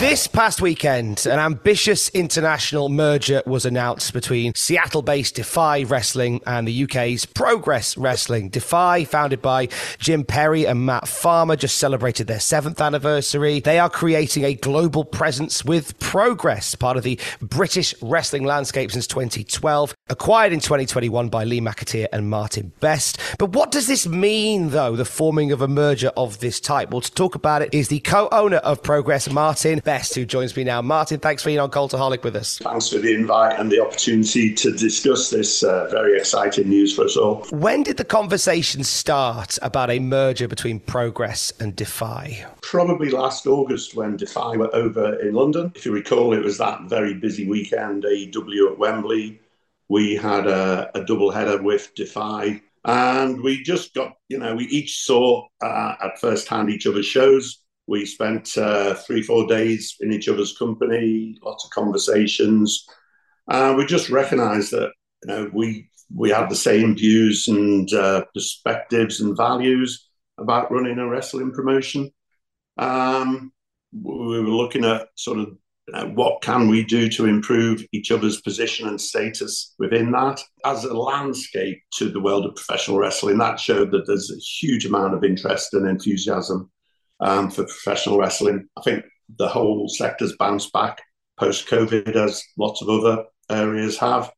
This past weekend, an ambitious international merger was announced between Seattle based Defy Wrestling and the UK's Progress Wrestling. Defy, founded by Jim Perry and Matt Farmer, just celebrated their seventh anniversary. They are creating a global presence with Progress, part of the British wrestling landscape since 2012, acquired in 2021 by Lee McAteer and Martyn Best. But what does this mean, though, the forming of a merger of this type? Well, to talk about it is the co owner of Progress, Martyn Best, who joins me now. Martyn, thanks for being on Cultaholic with us. Thanks for the invite and the opportunity to discuss this uh, very exciting news for us all. When did the conversation start about a merger between Progress and Defy? Probably last August when Defy were over in London. If you recall, it was that very busy weekend, AEW at Wembley. We had a, a double header with Defy and we just got, you know, we each saw uh, at first hand each other's shows. We spent uh, three, four days in each other's company, lots of conversations. Uh, we just recognised that you know we we have the same views and uh, perspectives and values about running a wrestling promotion. Um, we were looking at sort of know, what can we do to improve each other's position and status within that as a landscape to the world of professional wrestling. That showed that there's a huge amount of interest and enthusiasm um, for professional wrestling. I think the whole sector's bounced back post COVID, as lots of other areas have.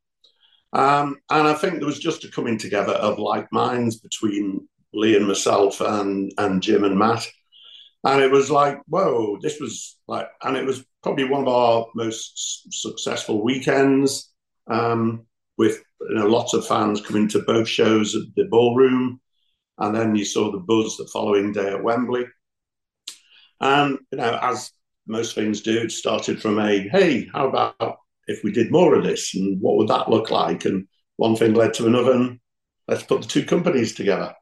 Um, and I think there was just a coming together of like minds between Lee and myself and, and Jim and Matt. And it was like, whoa, this was like, and it was probably one of our most successful weekends um, with you know, lots of fans coming to both shows at the ballroom. And then you saw the buzz the following day at Wembley. And, you know, as most things do, it started from a, hey, how about if we did more of this? And what would that look like? And one thing led to another, and let's put the two companies together.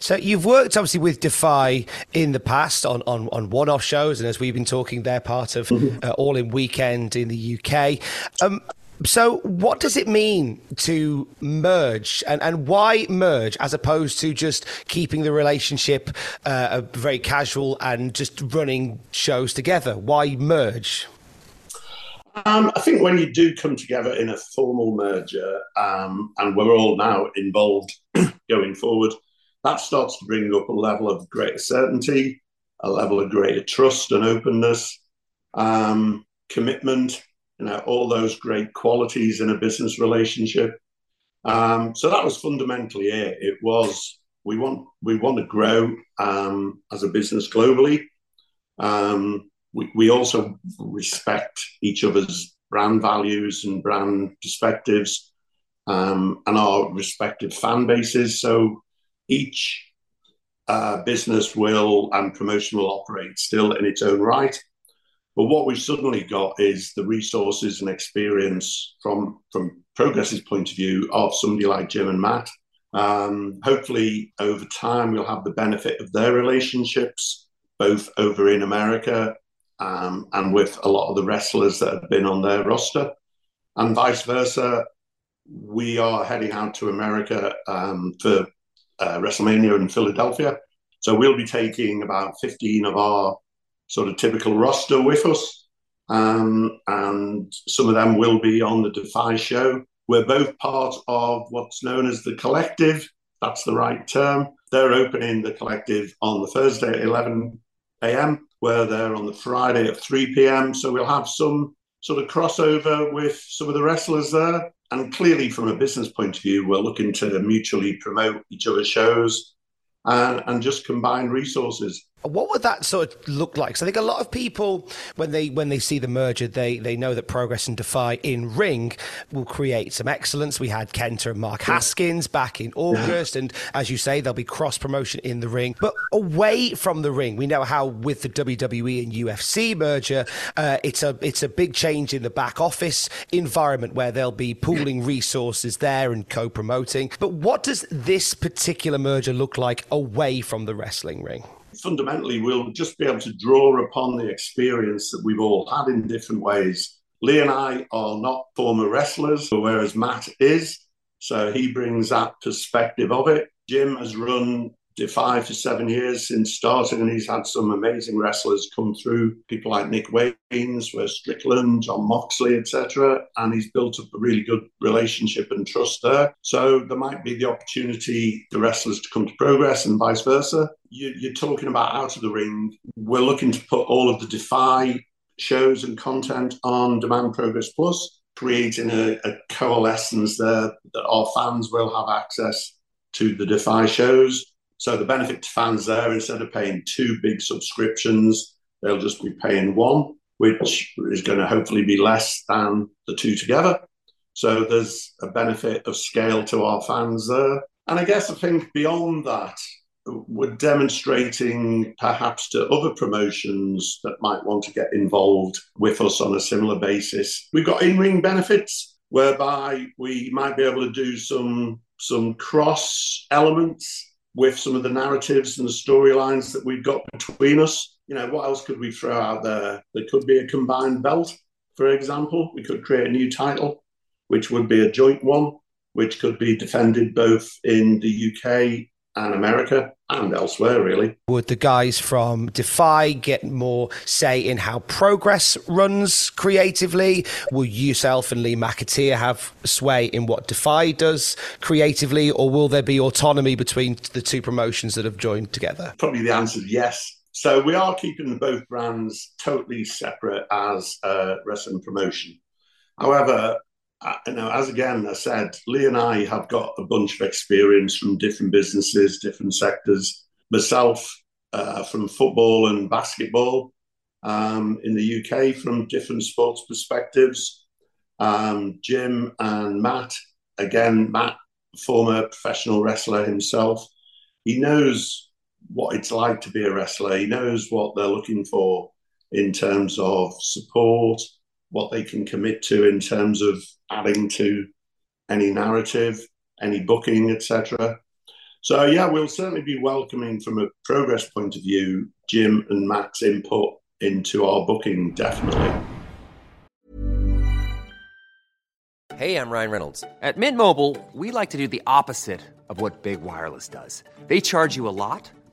So you've worked obviously with Defy in the past on, on, on one-off shows, and as we've been talking, they're part of mm-hmm. uh, All In Weekend in the UK. Um, so, what does it mean to merge, and, and why merge as opposed to just keeping the relationship uh, very casual and just running shows together? Why merge? Um, I think when you do come together in a formal merger, um, and we're all now involved going forward, that starts to bring up a level of greater certainty, a level of greater trust and openness, um, commitment you know, all those great qualities in a business relationship. Um, so that was fundamentally it. It was we want we want to grow um, as a business globally. Um, we, we also respect each other's brand values and brand perspectives um, and our respective fan bases. So each uh, business will and promotion will operate still in its own right. But what we've suddenly got is the resources and experience from from Progress's point of view of somebody like Jim and Matt. Um, hopefully, over time, we'll have the benefit of their relationships, both over in America um, and with a lot of the wrestlers that have been on their roster, and vice versa. We are heading out to America um, for uh, WrestleMania in Philadelphia. So we'll be taking about 15 of our sort of typical roster with us. Um, and some of them will be on the Defy show. We're both part of what's known as the collective. That's the right term. They're opening the collective on the Thursday at 11 a.m., We're there on the Friday at 3 p.m. So we'll have some sort of crossover with some of the wrestlers there. And clearly, from a business point of view, we're looking to mutually promote each other's shows and, and just combine resources. What would that sort of look like? So I think a lot of people, when they when they see the merger, they they know that Progress and Defy in ring will create some excellence. We had Kenta and Mark Haskins back in August, and as you say, there'll be cross promotion in the ring. But away from the ring, we know how with the WWE and UFC merger, uh, it's a it's a big change in the back office environment where they'll be pooling resources there and co promoting. But what does this particular merger look like away from the wrestling ring? Fundamentally we'll just be able to draw upon the experience that we've all had in different ways. Lee and I are not former wrestlers, whereas Matt is. So he brings that perspective of it. Jim has run five to seven years since starting, and he's had some amazing wrestlers come through. People like Nick Wayne, Swerve Strickland, Jon Moxley, etc. And he's built up a really good relationship and trust there. So there might be the opportunity the wrestlers to come to progress and vice versa. You, are talking about out of the ring. We're looking to put all of the Defy shows and content on Demand Progress Plus, creating a, a coalescence there that our fans will have access to the Defy shows so the benefit to fans there, instead of paying two big subscriptions, they'll just be paying one, which is going to hopefully be less than the two together. So there's a benefit of scale to our fans there. And I guess I think beyond that, we're demonstrating perhaps to other promotions that might want to get involved with us on a similar basis. We've got in-ring benefits whereby we might be able to do some some cross elements with some of the narratives and the storylines that we've got between us. You know, what else could we throw out there? There could be a combined belt, for example. We could create a new title, which would be a joint one, which could be defended both in the UK and America and elsewhere, really. Would the guys from Defy get more say in how progress runs creatively? Will yourself and Lee McAteer have sway in what Defy does creatively, or will there be autonomy between the two promotions that have joined together? Probably the answer is yes. So we are keeping both brands totally separate as a wrestling promotion. However, you know, as again I said, Lee and I have got a bunch of experience from different businesses, different sectors. Myself uh, from football and basketball um, in the UK from different sports perspectives. Um, Jim and Matt, again, Matt, former professional wrestler himself, he knows what it's like to be a wrestler. He knows what they're looking for in terms of support, what they can commit to in terms of adding to any narrative, any booking, etc. So yeah, we'll certainly be welcoming from a progress point of view Jim and Matt's input into our booking definitely. Hey, I'm Ryan Reynolds. At Mint Mobile, we like to do the opposite of what Big Wireless does. They charge you a lot,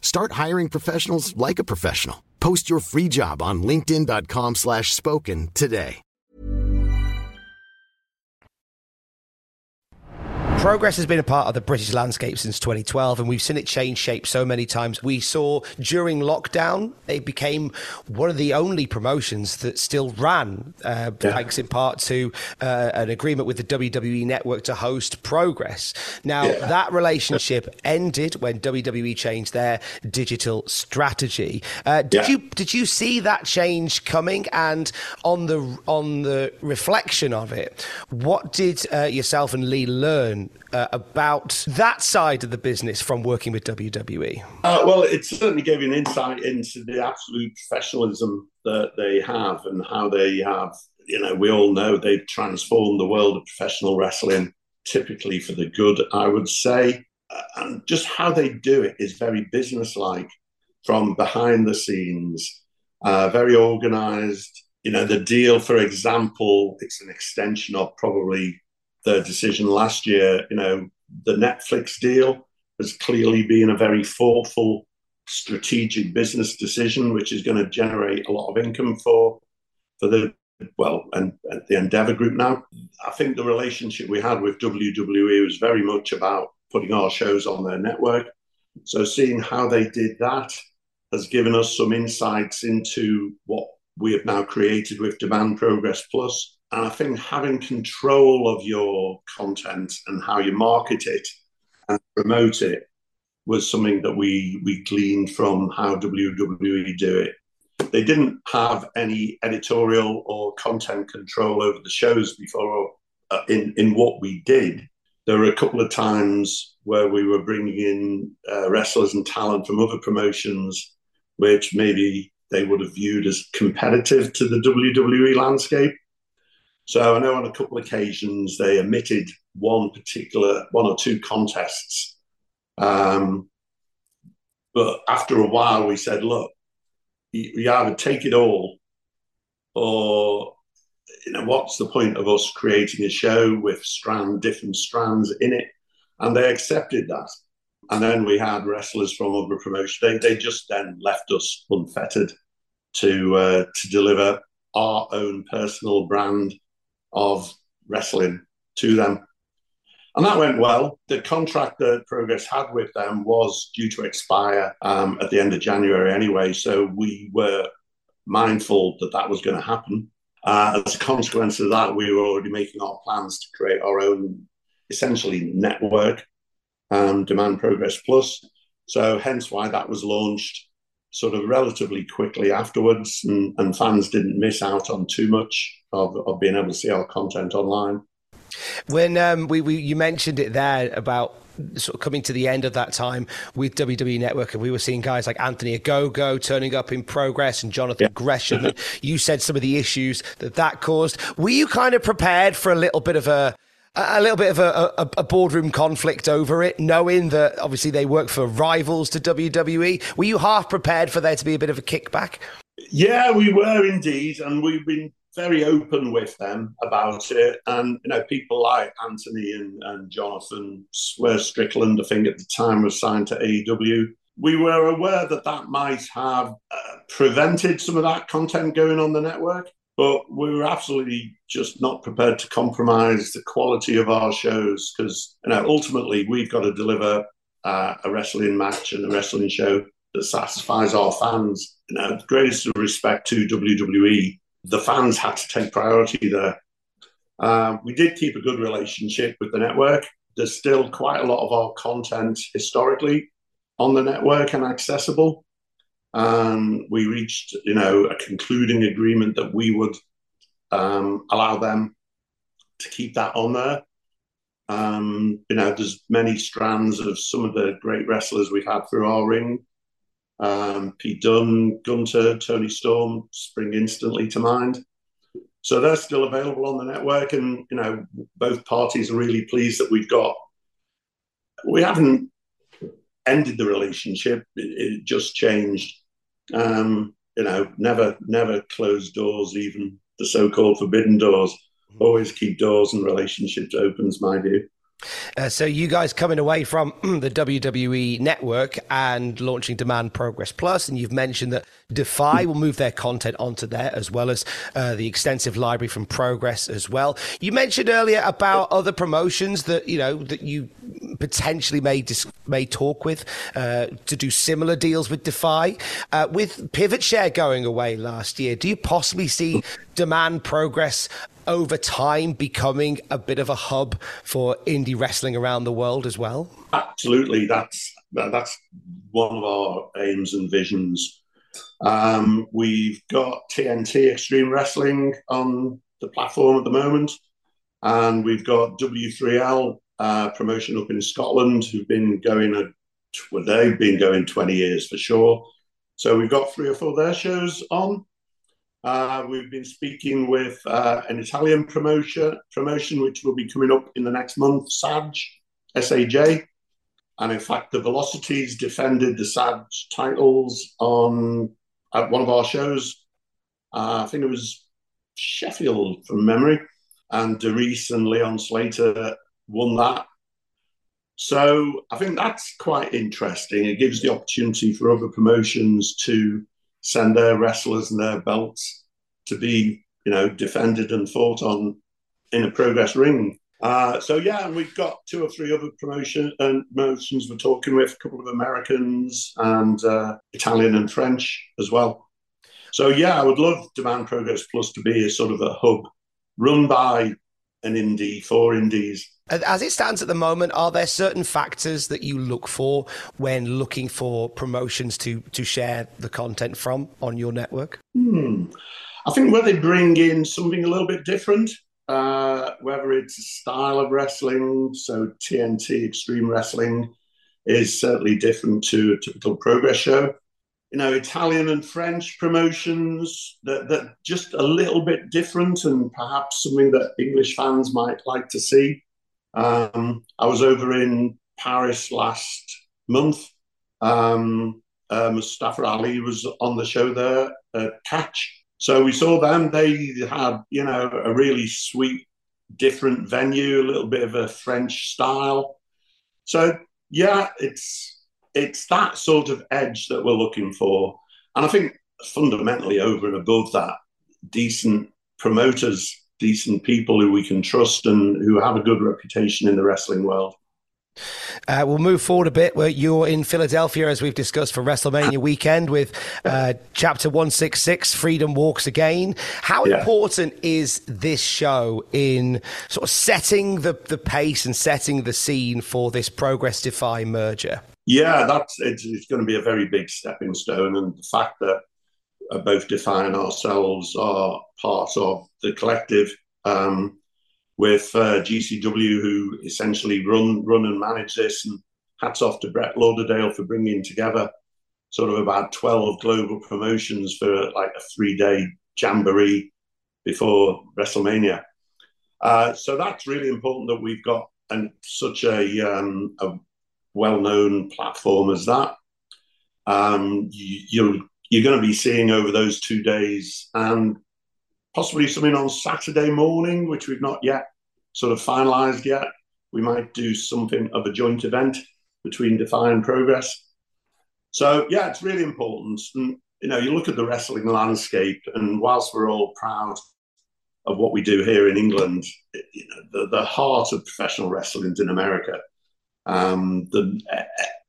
Start hiring professionals like a professional. Post your free job on linkedin.com slash spoken today. Progress has been a part of the British landscape since 2012, and we've seen it change shape so many times. We saw during lockdown, it became one of the only promotions that still ran, uh, yeah. thanks in part to uh, an agreement with the WWE Network to host Progress. Now, yeah. that relationship ended when WWE changed their digital strategy. Uh, did yeah. you did you see that change coming? And on the on the reflection of it, what did uh, yourself and Lee learn uh, about that side of the business from working with WWE? Uh, well, it certainly gave you an insight into the absolute professionalism that they have and how they have. You know, we all know they've transformed the world of professional wrestling, typically for the good, I would say. Uh, and just how they do it is very businesslike from behind the scenes, uh, very organized. You know, the deal, for example, it's an extension of probably the decision last year. You know, the Netflix deal has clearly been a very thoughtful, strategic business decision, which is going to generate a lot of income for for the well and, and the Endeavor Group now. I think the relationship we had with WWE was very much about putting our shows on their network. So seeing how they did that has given us some insights into what we have now created with Demand Progress Plus and I think having control of your content and how you market it and promote it was something that we we gleaned from how WWE do it. They didn't have any editorial or content control over the shows before uh, in in what we did. There were a couple of times where we were bringing in uh, wrestlers and talent from other promotions, which maybe they would have viewed as competitive to the WWE landscape. So I know on a couple of occasions they omitted one particular, one or two contests. Um, but after a while, we said, look, you, either take it all or you know what's the point of us creating a show with strand different strands in it? And they accepted that. And then we had wrestlers from other promotions. They, they just then left us unfettered to uh, to deliver our own personal brand of wrestling to them. And that went well. The contract that Progress had with them was due to expire um, at the end of January anyway. So we were mindful that that was going to happen. Uh, as a consequence of that, we were already making our plans to create our own, essentially, network, um, Demand Progress Plus. So, hence why that was launched sort of relatively quickly afterwards, and, and fans didn't miss out on too much of, of being able to see our content online. When um, we, we you mentioned it there about sort of coming to the end of that time with WWE Network, and we were seeing guys like Anthony Ogogo turning up in progress and Jonathan yeah. Gresham. you said some of the issues that that caused. Were you kind of prepared for a little bit of a a little bit of a, a, a, boardroom conflict over it, knowing that obviously they work for rivals to WWE. Were you half prepared for there to be a bit of a kickback? Yeah, we were indeed, and we've been very open with them about it. And you know, people like Anthony and, and Jonathan Swerve Strickland, I think at the time was signed to AEW. We were aware that that might have uh, prevented some of that content going on the network, but we were absolutely just not prepared to compromise the quality of our shows because you know ultimately we've got to deliver uh, a wrestling match and a wrestling show that satisfies our fans. You know, greatest of respect to WWE the fans had to take priority there. Um, we did keep a good relationship with the network. There's still quite a lot of our content historically on the network and accessible. Um, we reached, you know, a concluding agreement that we would um, allow them to keep that on there. Um, you know, there's many strands of some of the great wrestlers we've had through our ring um, Pete Dunne, Gunther, Toni Storm spring instantly to mind. So they're still available on the network, and you know both parties are really pleased that we've got. We haven't ended the relationship; it, it just changed. Um, you know, never, never close doors, even the so-called forbidden doors. Always keep doors and relationships open, is my view. Uh, so you guys coming away from the WWE network and launching Demand Progress Plus, and you've mentioned that Defy will move their content onto there as well as uh, the extensive library from Progress as well. You mentioned earlier about other promotions that you know that you potentially may dis- may talk with uh, to do similar deals with Defy. Uh, with Pivot Share going away last year, do you possibly see Demand Progress over time becoming a bit of a hub for indie wrestling around the world as well? Absolutely, that's that's one of our aims and visions. Um, we've got TNT Extreme Wrestling on the platform at the moment, and we've got W3L uh, promotion up in Scotland who've been going a well, they've been going 20 years for sure. So we've got three or four of their shows on. Uh, we've been speaking with uh, an Italian promotion, promotion which will be coming up in the next month, SAJ, SAJ. And in fact, the Velocities defended the SAJ titles on at one of our shows. Uh, I think it was Sheffield from memory. And DeReiss and Leon Slater won that. So I think that's quite interesting. It gives the opportunity for other promotions to send their wrestlers and their belts to be, you know, defended and fought on in a progress ring. Uh, so yeah, and we've got two or three other promotion and promotions we're talking with, a couple of Americans and uh, Italian and French as well. So yeah, I would love Demand Progress Plus to be a sort of a hub run by an indie for indies as it stands at the moment, are there certain factors that you look for when looking for promotions to to share the content from on your network? Hmm. I think where they bring in something a little bit different, uh, whether it's a style of wrestling, so TNT Extreme Wrestling is certainly different to a typical progress show. You know, Italian and French promotions that that just a little bit different, and perhaps something that English fans might like to see. Um, I was over in Paris last month. Um, uh, Mustafa Ali was on the show there at Catch. So we saw them. They had, you know, a really sweet, different venue, a little bit of a French style. So yeah, it's it's that sort of edge that we're looking for. And I think fundamentally over and above that, decent promoters decent people who we can trust and who have a good reputation in the wrestling world. Uh, we'll move forward a bit. Where you're in Philadelphia, as we've discussed, for WrestleMania weekend with uh, Chapter 166, Freedom Walks Again. How yeah. important is this show in sort of setting the, the pace and setting the scene for this Progress Defy merger? Yeah, that's it's, it's going to be a very big stepping stone. And the fact that both Defy and ourselves are part of the collective um, with uh, GCW, who essentially run run and manage this. And hats off to Brett Lauderdale for bringing together sort of about twelve global promotions for like a three day jamboree before WrestleMania. Uh, so that's really important that we've got such a, um, a well known platform as that. Um, you, you'll you're going to be seeing over those two days and possibly something on Saturday morning, which we've not yet sort of finalized yet. We might do something of a joint event between Defy and Progress. So, yeah, it's really important. And, you know, you look at the wrestling landscape, and whilst we're all proud of what we do here in England, you know, the, the heart of professional wrestling is in America. Um, the,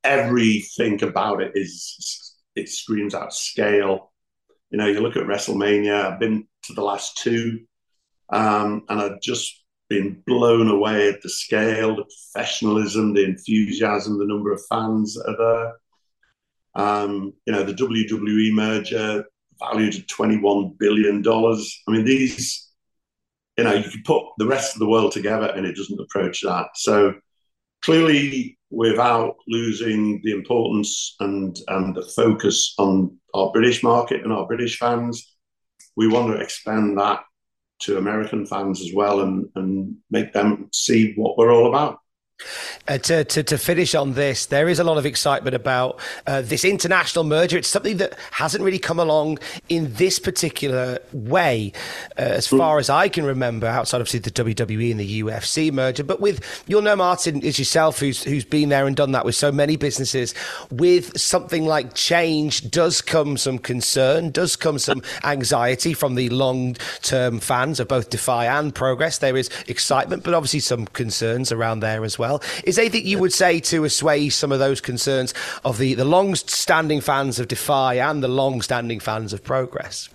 everything about it is it screams out scale. You know, you look at WrestleMania. I've been to the last two, um, and I've just been blown away at the scale, the professionalism, the enthusiasm, the number of fans that are there. Um, you know, the WWE merger valued at $21 billion. I mean, these, you know, you could put the rest of the world together and it doesn't approach that. So clearly, without losing the importance and, and the focus on our British market and our British fans. We want to expand that to American fans as well and, and make them see what we're all about. Uh, to, to, to, finish on this, there is a lot of excitement about uh, this international merger. It's something that hasn't really come along in this particular way, uh, as far as I can remember, outside obviously the WWE and the UFC merger. But with, you'll know, Martyn, is yourself who's, who's been there and done that with so many businesses. With something like change, does come some concern, does come some anxiety from the long term fans of both Defy and Progress. There is excitement, but obviously some concerns around there as well. Is anything you would say to assuage some of those concerns of the, the long standing fans of Defy and the long standing fans of Progress?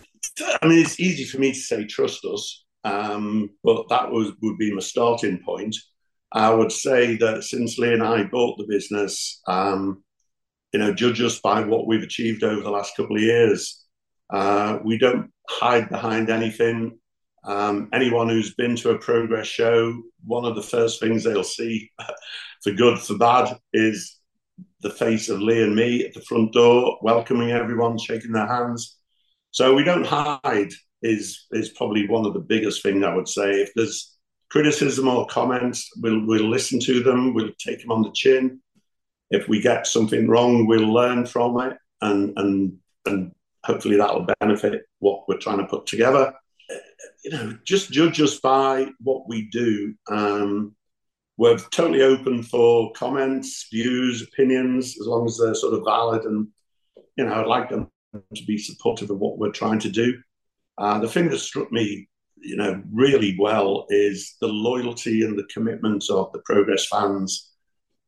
I mean, it's easy for me to say trust us, um, but that was would be my starting point. I would say that since Lee and I bought the business, um, you know, judge us by what we've achieved over the last couple of years. Uh, we don't hide behind anything. Um, anyone who's been to a progress show, one of the first things they'll see, for good, for bad, is the face of Lee and me at the front door, welcoming everyone, shaking their hands. So we don't hide. Is is probably one of the biggest things I would say. If there's criticism or comments, we'll we'll listen to them. We'll take them on the chin. If we get something wrong, we'll learn from it, and and and hopefully that'll benefit what we're trying to put together you know, just judge us by what we do. Um, we're totally open for comments, views, opinions, as long as they're sort of valid. And, you know, I'd like them to be supportive of what we're trying to do. Uh, the thing that struck me, you know, really well is the loyalty and the commitment of the Progress fans,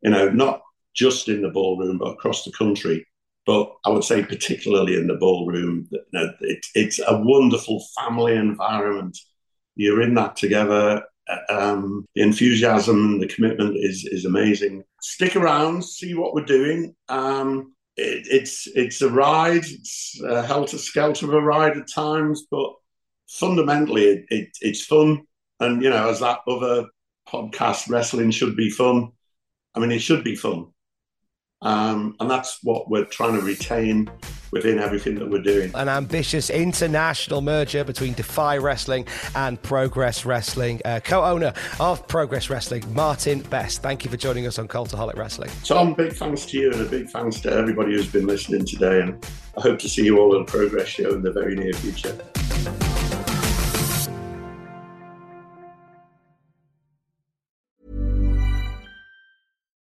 you know, not just in the ballroom, but across the country but I would say particularly in the ballroom, you know, it, it's a wonderful family environment. You're in that together. Um, the enthusiasm, the commitment is is amazing. Stick around, see what we're doing. Um, it, it's it's a ride. It's a helter skelter of a ride at times, but fundamentally, it, it, it's fun. And you know, as that other podcast, wrestling should be fun. I mean, it should be fun. Um, and that's what we're trying to retain within everything that we're doing. An ambitious international merger between Defy Wrestling and Progress Wrestling. Uh, Co owner of Progress Wrestling, Martyn Best. Thank you for joining us on Cultaholic Wrestling. Tom, big thanks to you and a big thanks to everybody who's been listening today. And I hope to see you all at the Progress Show in the very near future.